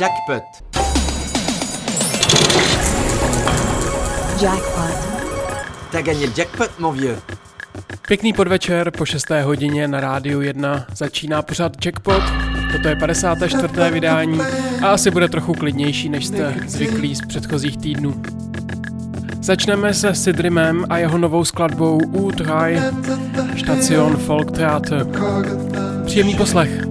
Jackpot. Jackpot. T'as gagné le jackpot, mon vieux. Pěkný podvečer po 6. hodině na rádiu 1 začíná pořád Jackpot. Toto je 54. vydání a asi bude trochu klidnější, než jste zvyklí z předchozích týdnů. Začneme se Sidrimem a jeho novou skladbou U3 Station Folk Theater. Příjemný poslech.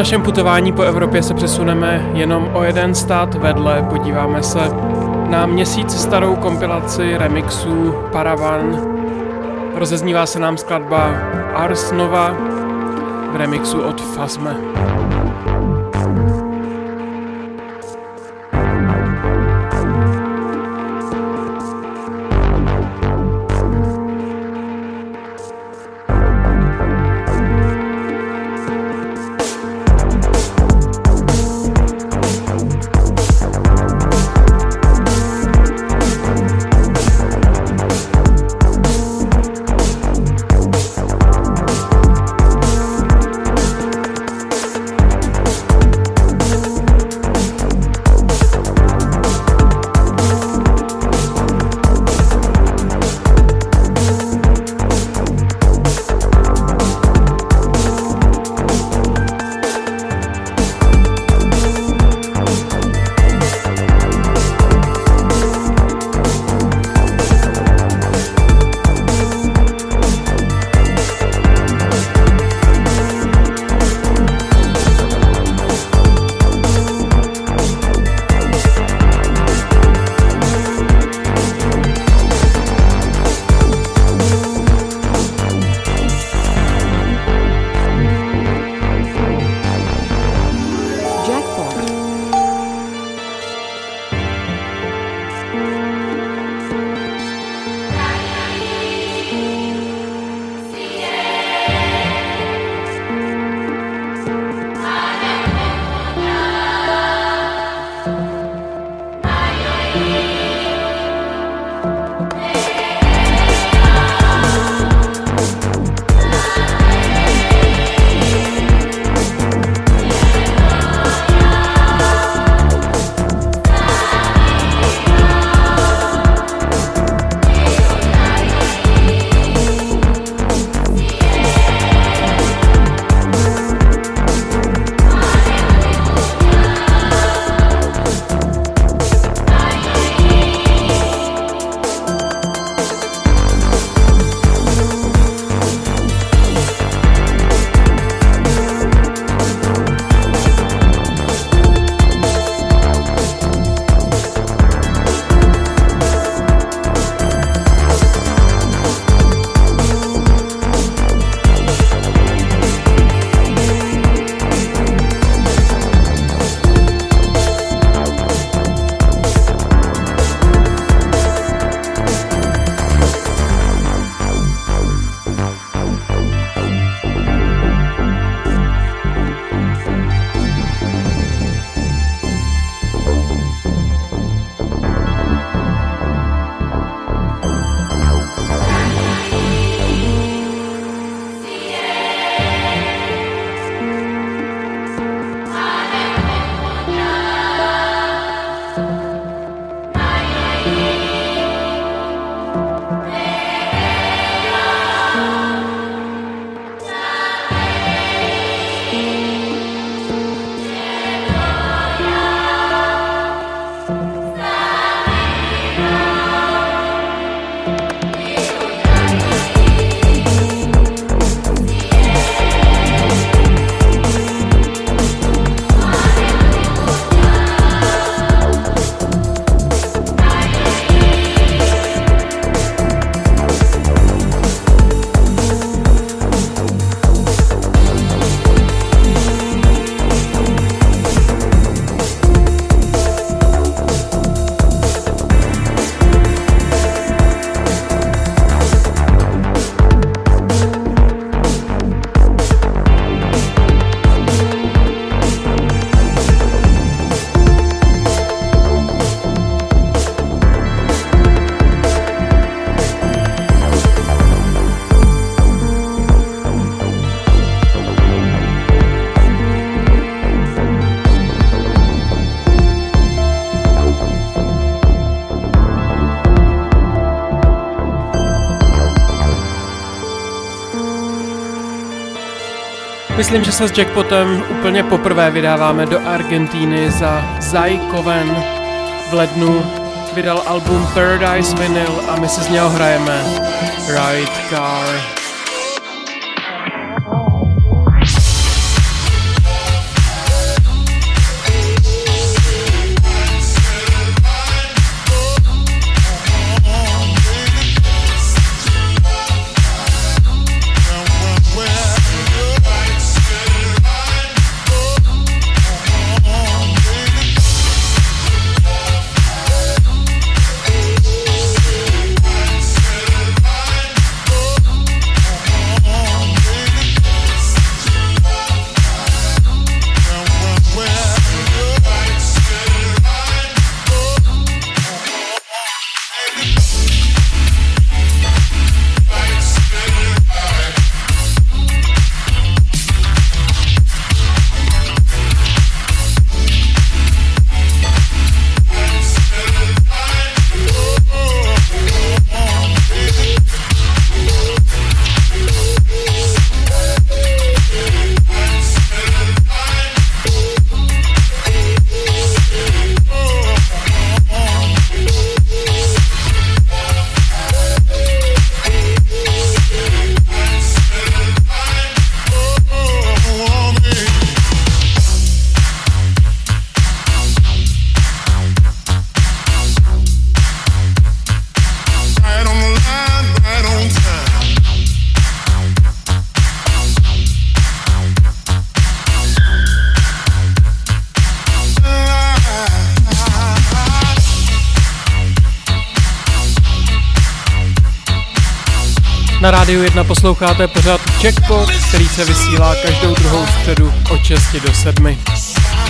Našem putování po Evropě se přesuneme jenom o jeden stát vedle. Podíváme se na měsíc starou kompilaci remixů Paravan. Rozeznívá se nám skladba Ars Nova v remixu od Fasme. Myslím, že se s Jackpotem úplně poprvé vydáváme do Argentíny za Zajkoven. V lednu vydal album Paradise Vinyl a my si z něho hrajeme Ride Car. Rádiu 1 posloucháte pořád Jackpot, který se vysílá každou druhou středu od 6 do 7.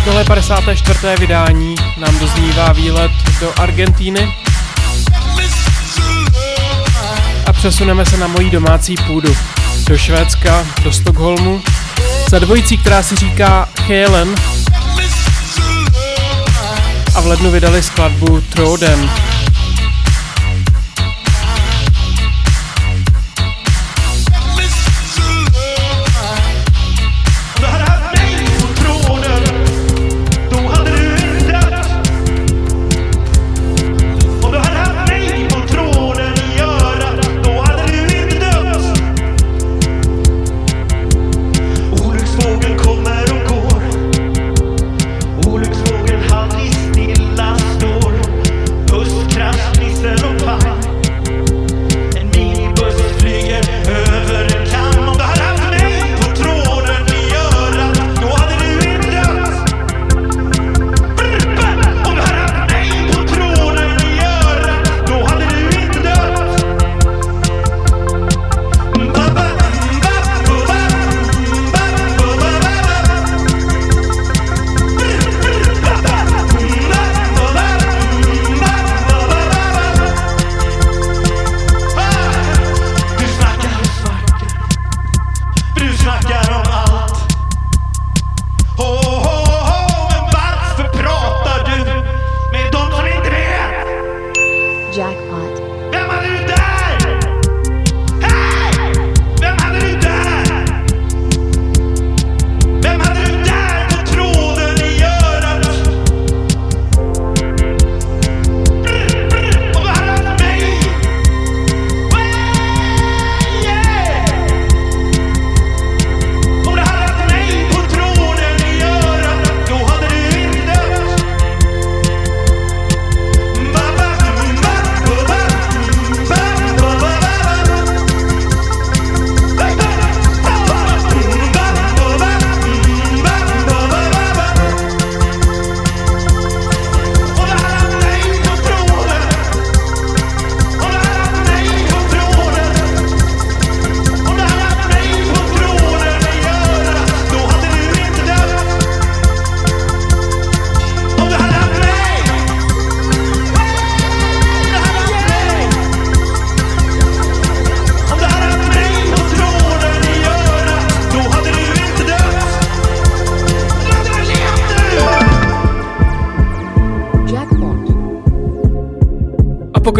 Tohle 54. vydání nám doznívá výlet do Argentíny a přesuneme se na mojí domácí půdu, do Švédska, do Stockholmu, za dvojicí, která si říká Helen a v lednu vydali skladbu Troden.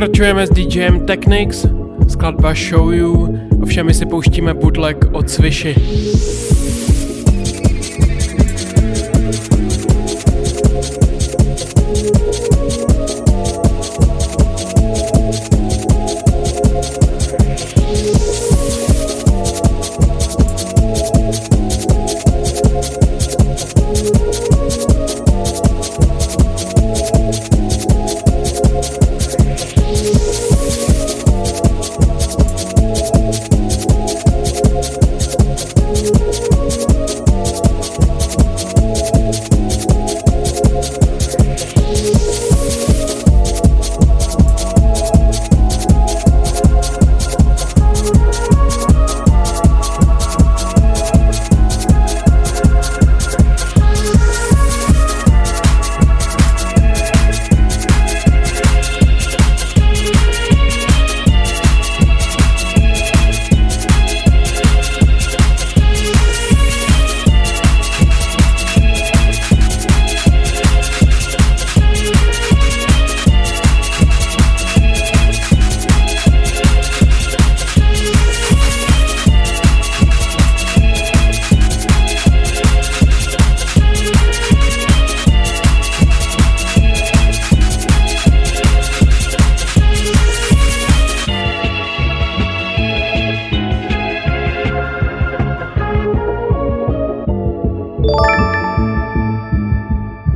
Pokračujeme s DJem Technics, skladba Show You, ovšem my si pouštíme bootleg od Swishy.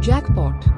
Jackpot.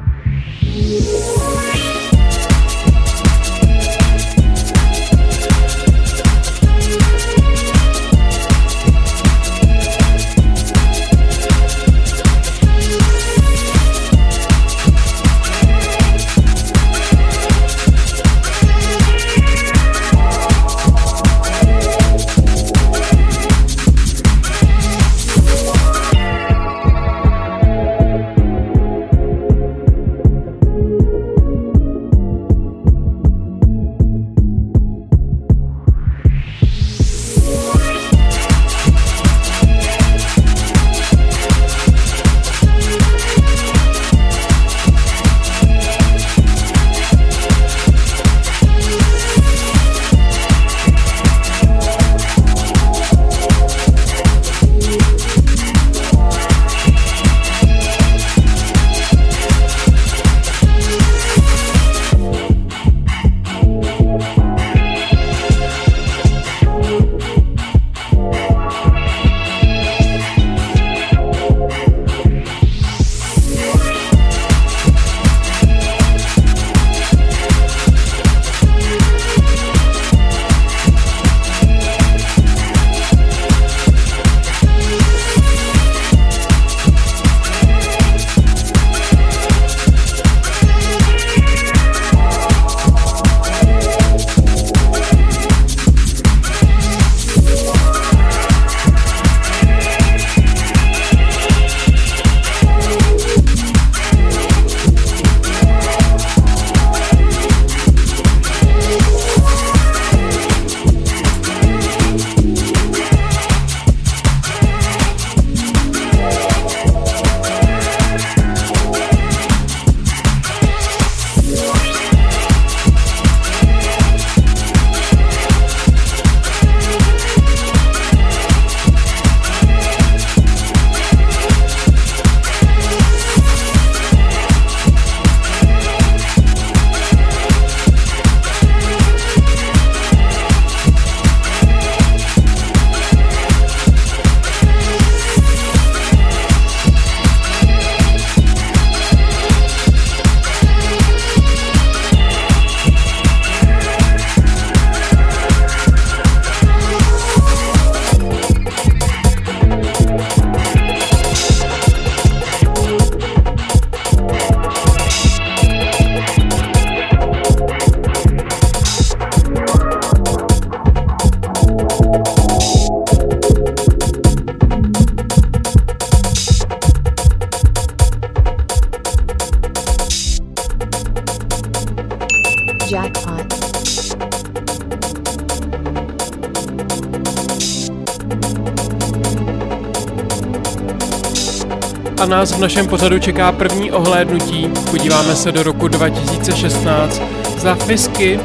Našem pořadu čeká první ohlédnutí. Podíváme se do roku 2016 za Fisky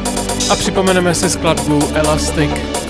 a připomeneme si skladbu Elastic.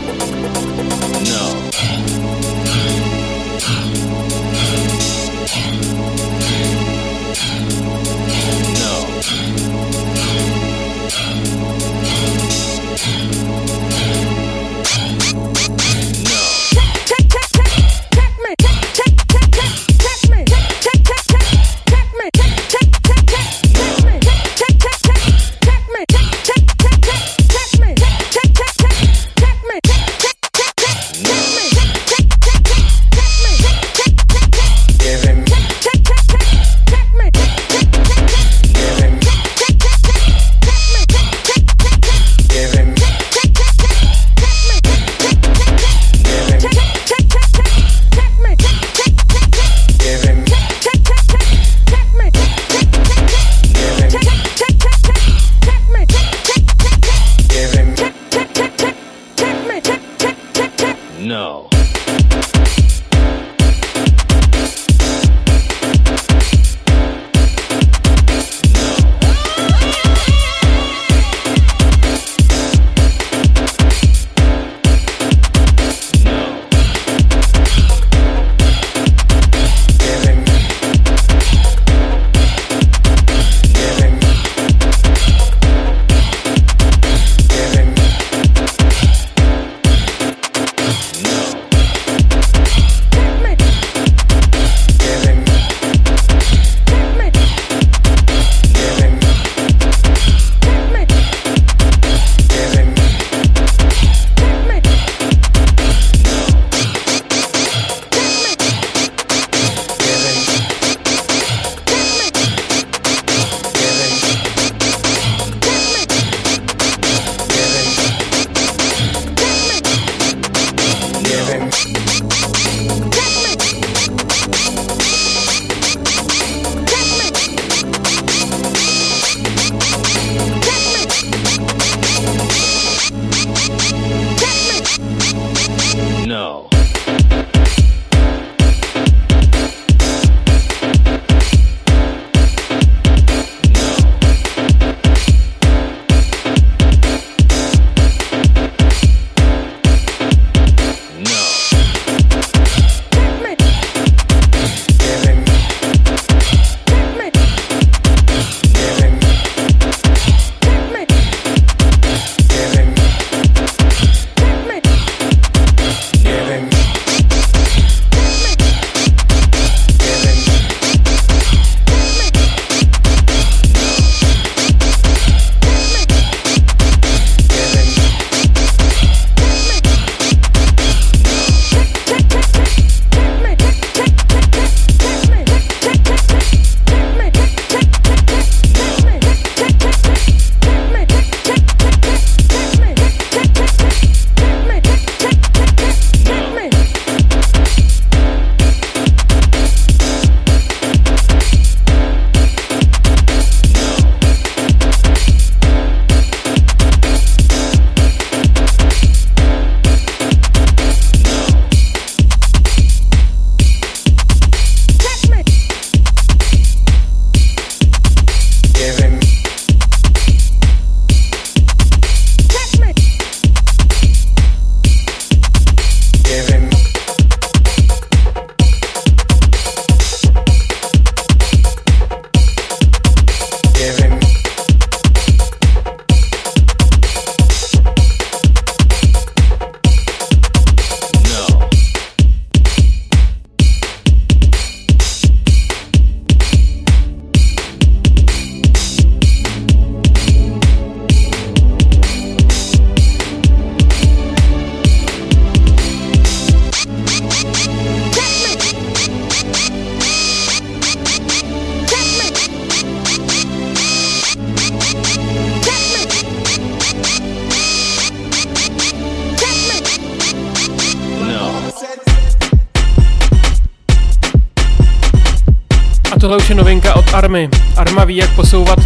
Give him. посылувати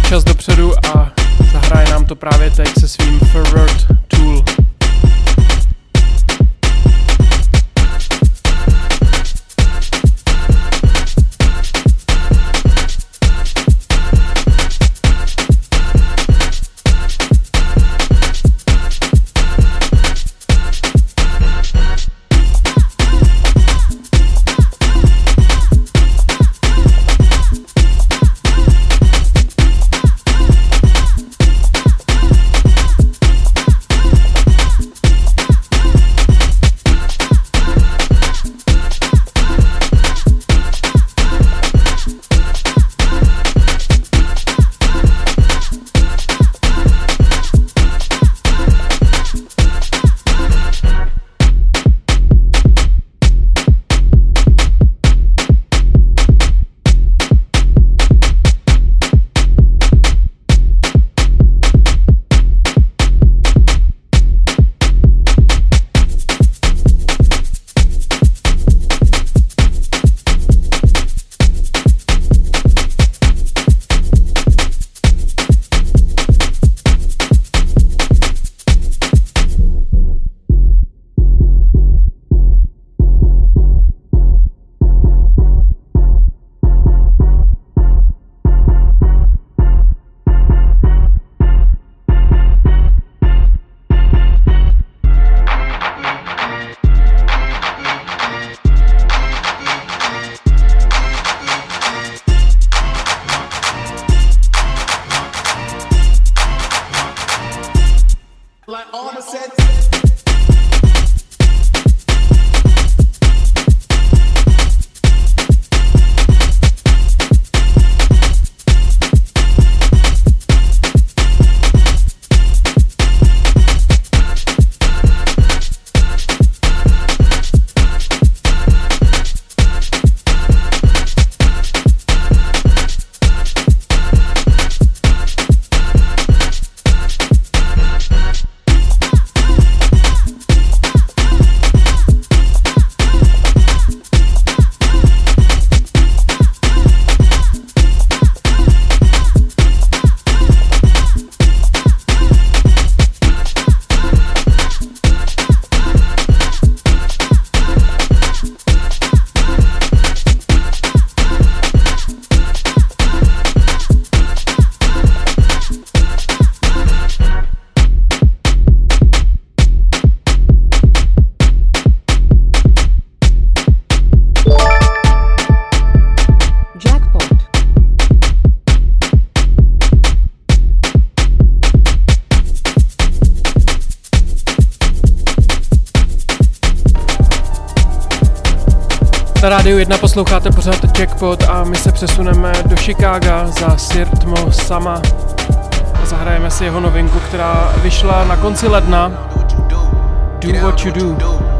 Na rádiu 1 posloucháte pořád Jackpot a my se přesuneme do Chicaga za Sirtmo Sama a zahrajeme si jeho novinku, která vyšla na konci ledna. Do what you do.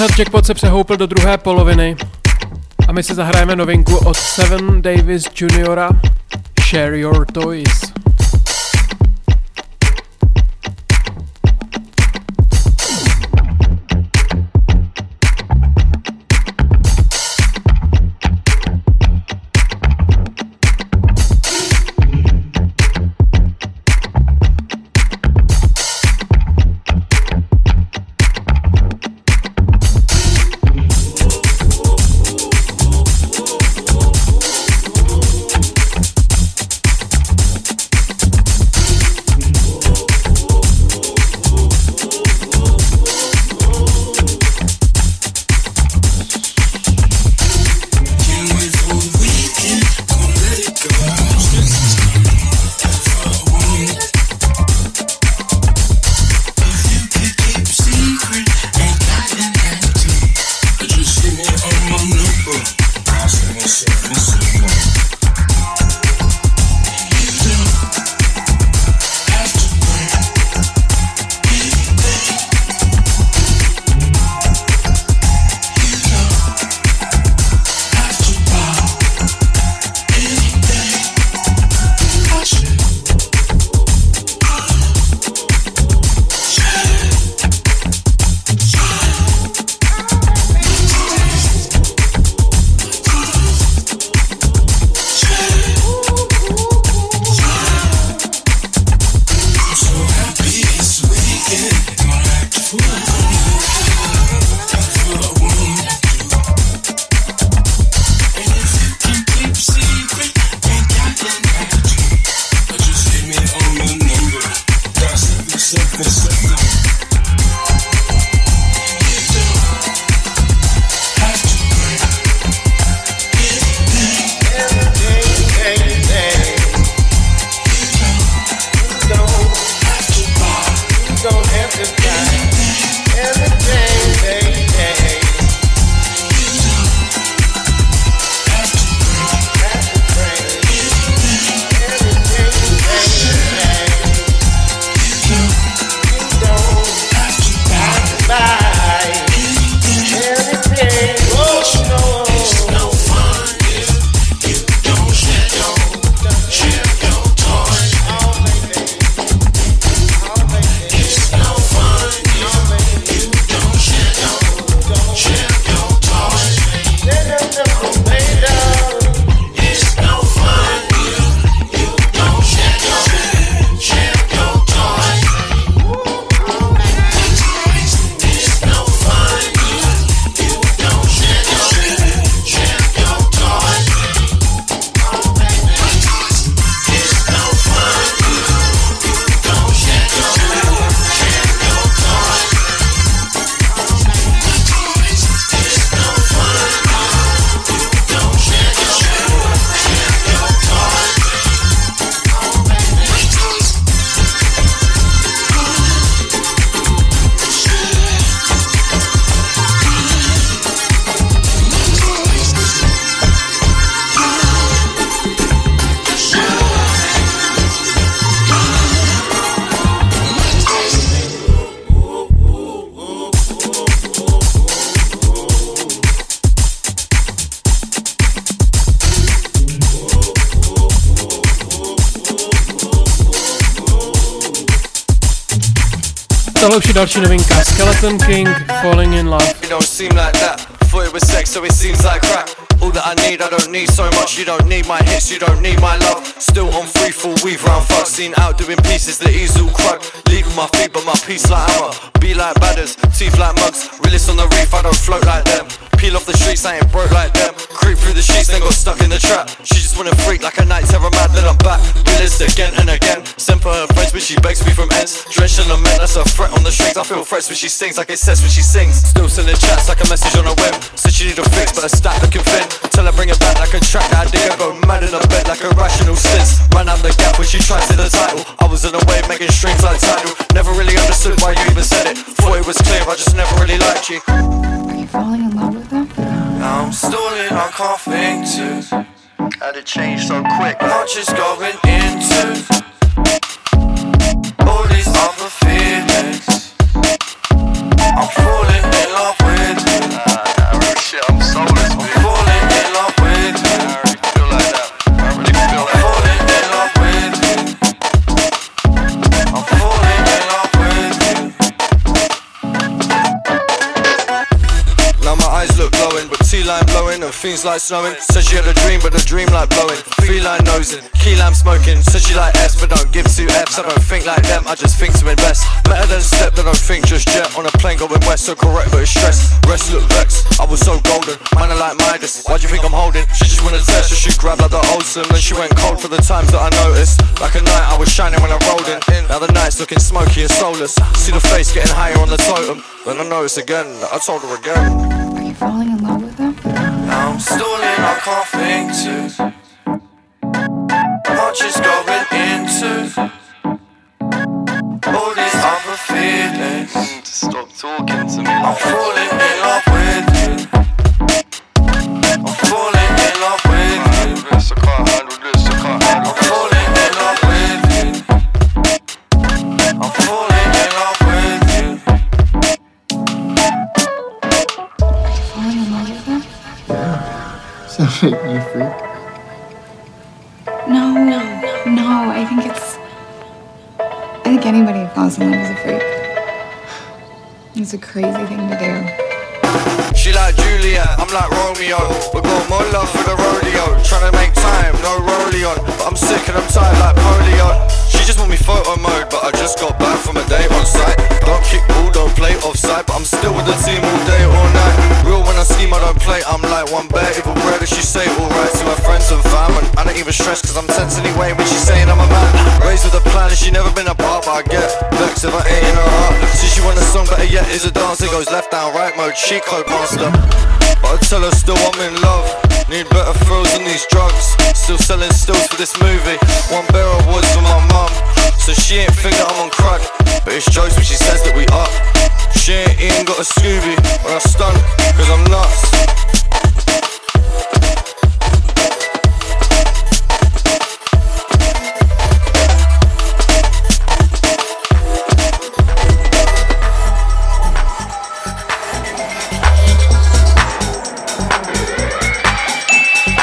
Pořád Jackpot se přehoupil do druhé poloviny a my si zahrajeme novinku od Seven Davis Juniora Share Your Toys. Už je další novinka. Skeleton King, Falling in Love. You don't seem like that. Thought it was sex, so it seems like crap. All that I need, I don't need so much. You don't need my hits, you don't need my love. Still on free fall, weave round fuck. Seen out doing pieces, the easel crud. Lead my feet, but my piece like hammer. Be like badders, teeth like mugs. Realist on the reef, I don't float like them. Peel off the streets, I ain't broke like them. Creep through the sheets, then got stuck in the trap. She just wanna freak like a night terror mad, then I'm back. Realist again and again. Sent for her friends, but she begs me from ends. Drenched in the men, that's a threat on the strings. I feel threats when she sings, like it says when she sings. Still sending chats like a message on a whim. Said she need a fix, but a stack looking thin. Tell her bring it back like a track that I dig her go mad in a bed like a rational sense. Ran out the gap when she tried to the title. I was in a way making strings like title. Never really understood why you even said it. Thought it was clear, I just never really liked you falling in love with them? Now I'm stalling, I can't think to. It change so quick? Much is going into all these other feelings. I'm falling in love with you. Ah, shit, I'm so things like snowing. Said she had a dream, but the dream like blowing. Feline nosing, key lamb smoking. Said she like S, but don't give two Fs. I don't think like them, I just think to invest. Better than step, I don't think just jet. On a plane going west, so correct, but it's stress. Rest look vexed, I was so golden. Man, I like Midas. Why do you think I'm holding? She just wanna test, so she grabbed like the wholesome. Then she went cold for the times that I noticed. Like a night, I was shining when I rolled in. Now the night's looking smoky and soulless. See the face getting higher on the totem. Then I noticed again, I told her again. Are you falling stalling, I can't think too much is going into all these other feelings. to stop talking to me. I'm falling in love It's a crazy thing to do. She like Juliet, I'm like Romeo. We got more love for the rodeo. Trying to make time, no on. But I'm sick and I'm tired like polio. She just want me photo mode, but I just got back from a day on site. Don't kick ball, don't play offside, but I'm still with the team all day, all night. Real when I scheme, I don't play. I'm like one bet, evil bread, she say alright to her friends and fam. And I don't even stress, cause I'm tense anyway when she's saying I'm a man. Raised with a plan, and she never been apart, but I get vexed if I ain't in her heart. See, she want a song, better yet is a dance. It goes left down, right mode, cheat code master. But I tell her still I'm in love. Need better thrills than these drugs. Still selling stills for this movie. One barrel woods for my mum. So she ain't think that I'm on crack. But it's jokes when she says that we up. She ain't even got a Scooby. When I stun, cause I'm nuts.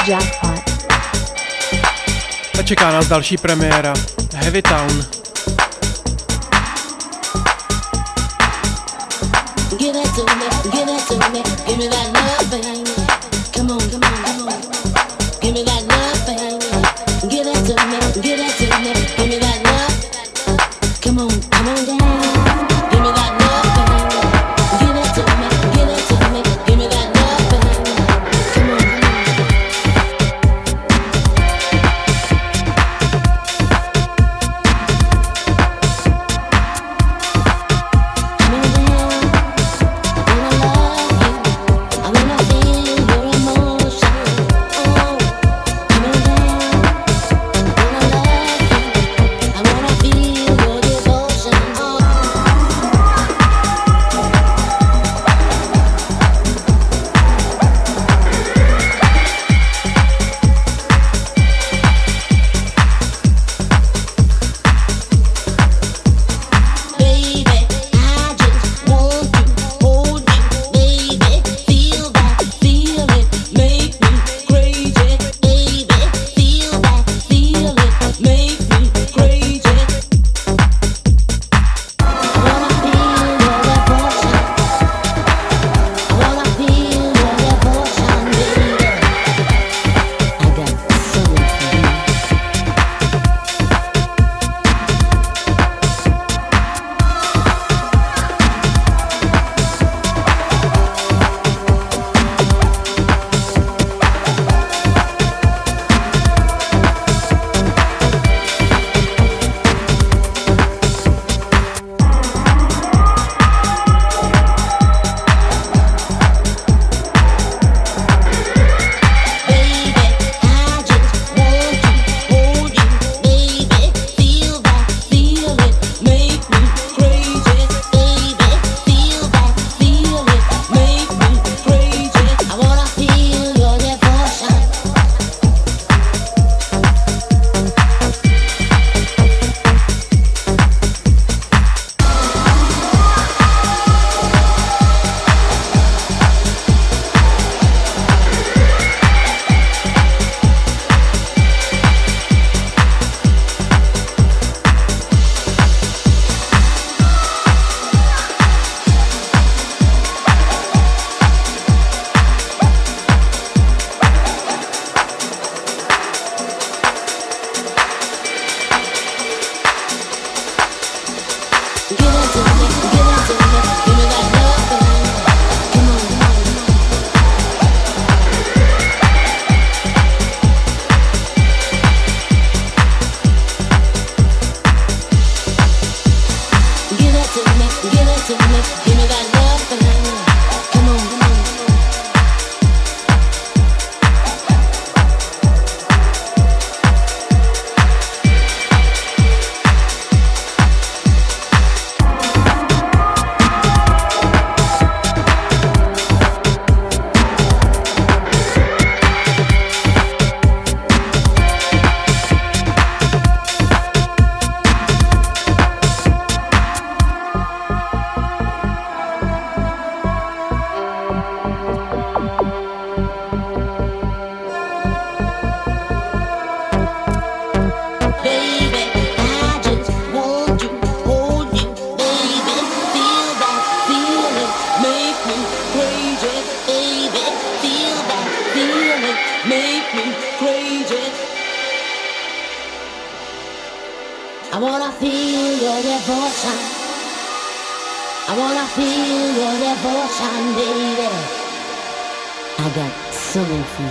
Jackpot. A čeká nás další premiéra. Heavy Town.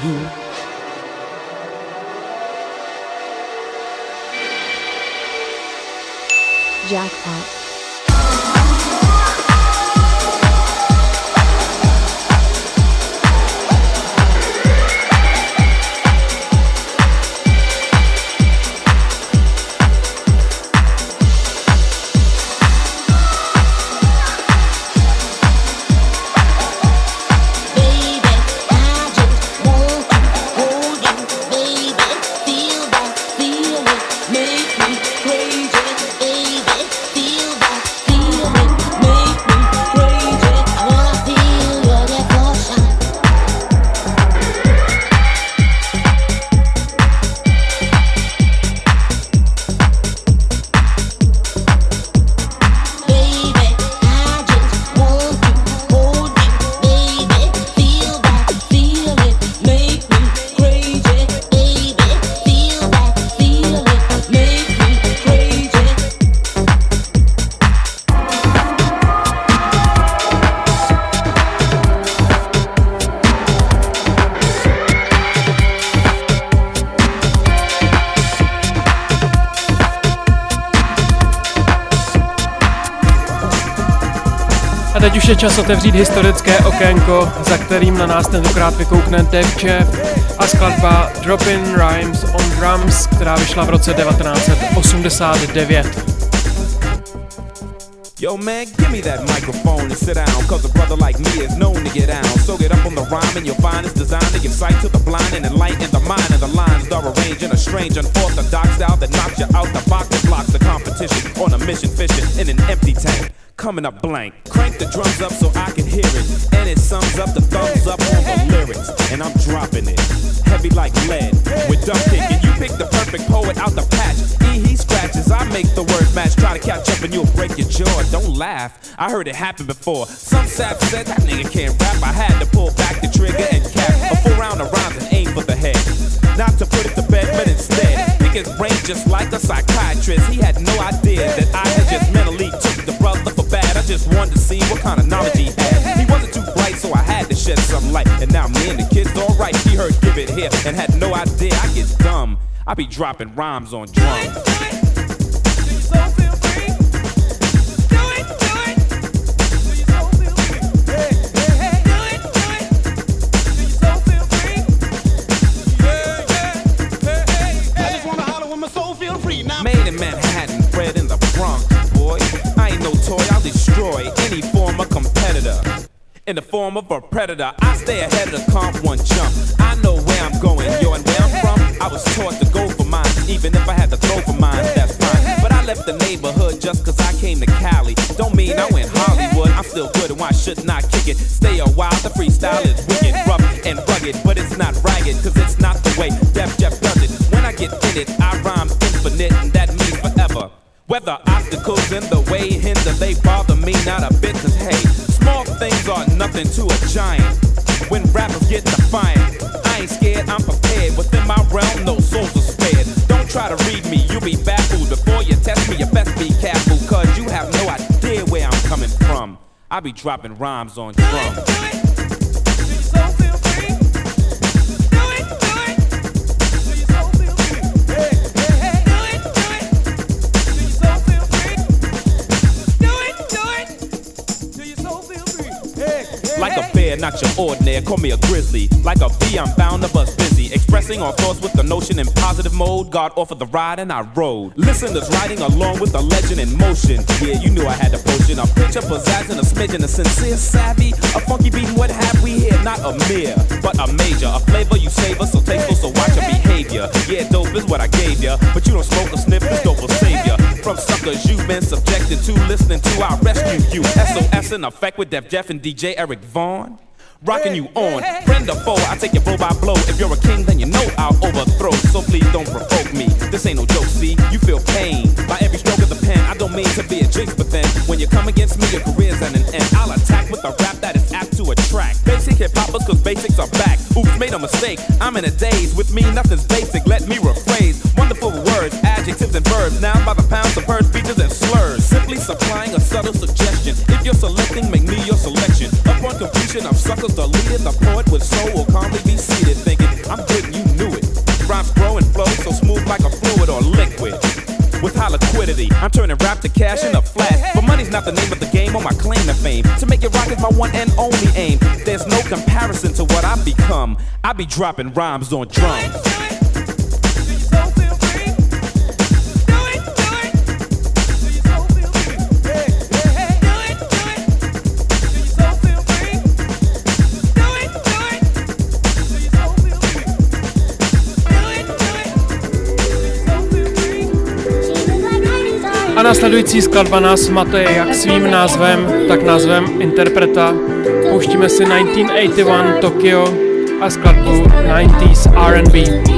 You. Jackpot. Už je čas otevřít historické okénko, za kterým na nás tentokrát vykoukne Dev Jeff a skladba Droppin' Rhymes on Drums, která vyšla v roce 1989. Yo, man, give me that microphone and sit down. Cause a brother like me is known to get down. So get up on the rhyme and you'll find it's designed to give sight to the blind and enlighten the mind. And the lines are arranged in a strange, unorthodox style that knocks you out the box and blocks the competition. On a mission, fishing in an empty tank. Coming up blank. Crank the drums up so I can hear it. And it sums up the thumbs up on the lyrics. And I'm dropping it. Heavy like lead. With dumb kicking, you pick the perfect poet out the patch. E he scratches, I make the word match. Try to catch up and you'll break your jaw. Don't laugh, I heard it happen before. Some sap said that nigga can't rap. I had to pull back the trigger and cap a full round of rhymes and aim for the head. Not to put it to bed, but instead, his brain just like a psychiatrist. He had no idea that I had just mentally took the brother for bad. I just wanted to see what kind of knowledge he had. He wasn't too bright, so I had to shed some light. And now me and the kid's alright. He heard give it here and had no idea I get dumb. I be dropping rhymes on drums. Destroy any former competitor. In the form of a predator, I stay ahead of the comp one jump. I know where I'm going, yo, and where I'm from. I was taught to go for mine, even if I had to throw for mine, that's fine. But I left the neighborhood just cause I came to Cali. Don't mean I went Hollywood, I'm still good and why should not kick it? Stay a while, the freestyle is wicked, rough and rugged, but it's not ragged, cause it's not the way Def Jeff does it. When I get in it, I rhyme Whether obstacles in the way hinder, they bother me not a bit, cause hey, small things are nothing to a giant. When rappers get defiant, I ain't scared, I'm prepared. Within my realm, no souls are spared. Don't try to read me, you'll be baffled. Before you test me, you best be careful, cause you have no idea where I'm coming from. I be dropping rhymes on drums. Not your ordinary, call me a grizzly. Like a bee, I'm bound to buzz busy. Expressing our thoughts with the notion in positive mode. God offered the ride and I rode. Listeners riding along with the legend in motion. Yeah, you knew I had the potion. A picture, pizzazz, and a smidgen. A sincere savvy. A funky beat, what have we here? Not a mere, but a major. A flavor you savor, so tasteful, so watch your behavior. Yeah, dope is what I gave ya. But you don't smoke or sniff, this dope will save ya. From suckers you've been subjected to, listening to, I rescue you. SOS in effect with Def Jeff and DJ Eric Vaughn. Rocking you on, friend or foe, I take your blow by blow. If you're a king, then you know I'll overthrow. So please don't provoke me. This ain't no joke, see? You feel pain by every stroke of the pen. I don't mean to be a jinx, but then when you come against me, your career's at an end. I'll attack with a rap that is apt to attract. Basic hip hoppers, cause basics are back. Oops, made a mistake. I'm in a daze. With me, nothing's basic. Let me rephrase. Wonderful words, adjectives, and verbs. Now by the pound, suckers deleted. The poet with soul will calmly be seated, thinking, I'm good, you knew it. Rhymes grow and flow so smooth like a fluid or liquid. With high liquidity, I'm turning rap to cash in a flash. But money's not the name of the game or my claim to fame. To make it rock is my one and only aim. There's no comparison to what I've become. I be dropping rhymes on drums. Následující skladba nás mate jak svým názvem, tak názvem interpreta. Pouštíme si 1981 Tokyo a skladbu 90s R&B.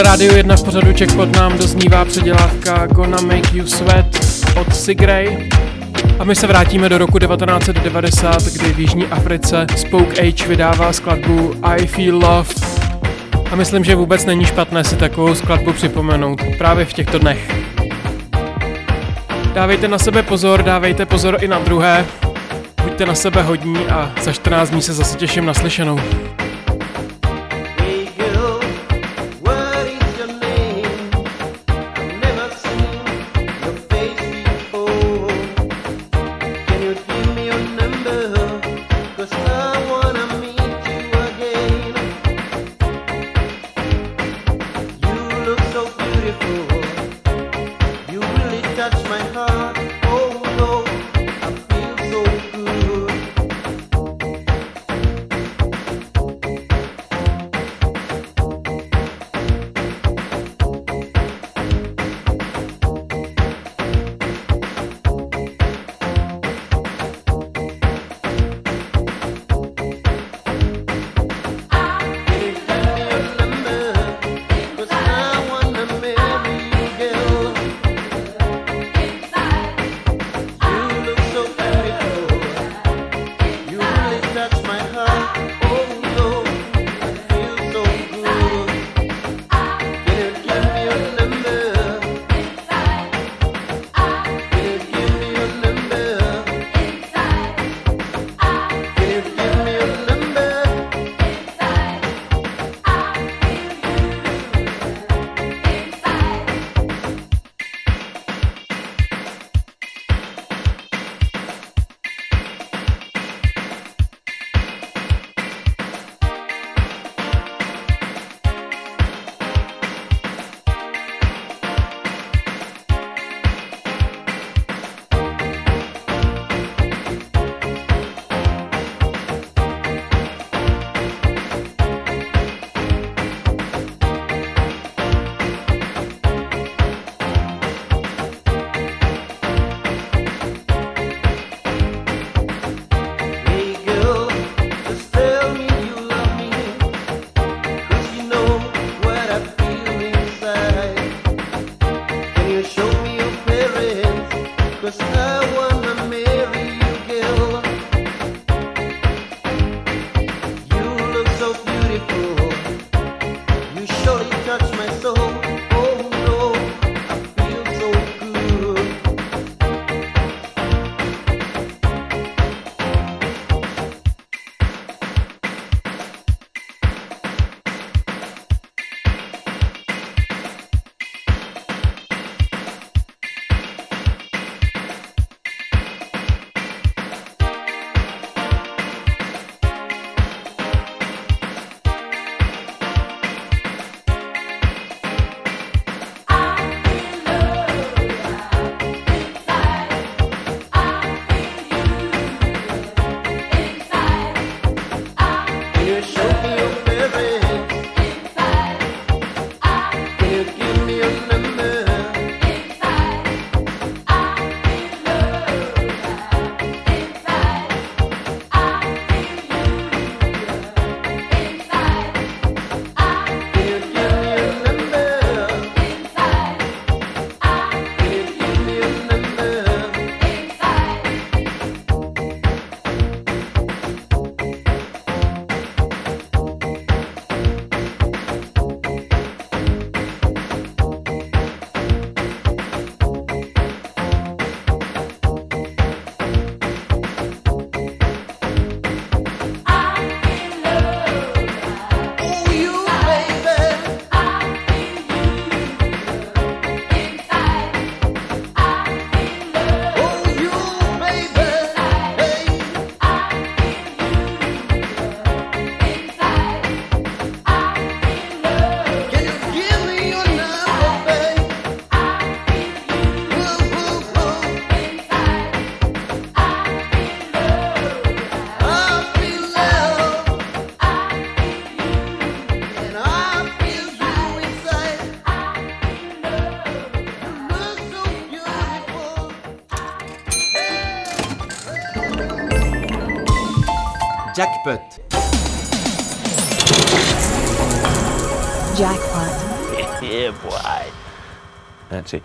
Na rádiu 1 v pořadu Checkpot nám doznívá předělávka Gonna Make You Sweat od Sigray. A my se vrátíme do roku 1990, kdy v Jižní Africe Spoke Age vydává skladbu I Feel Love. A myslím, že vůbec není špatné si takovou skladbu připomenout právě v těchto dnech. Dávejte na sebe pozor, dávejte pozor i na druhé. Buďte na sebe hodní a za 14 dní se zase těším na slyšenou. You. give Jackpot. Jackpot. Yeah, boy. That's it.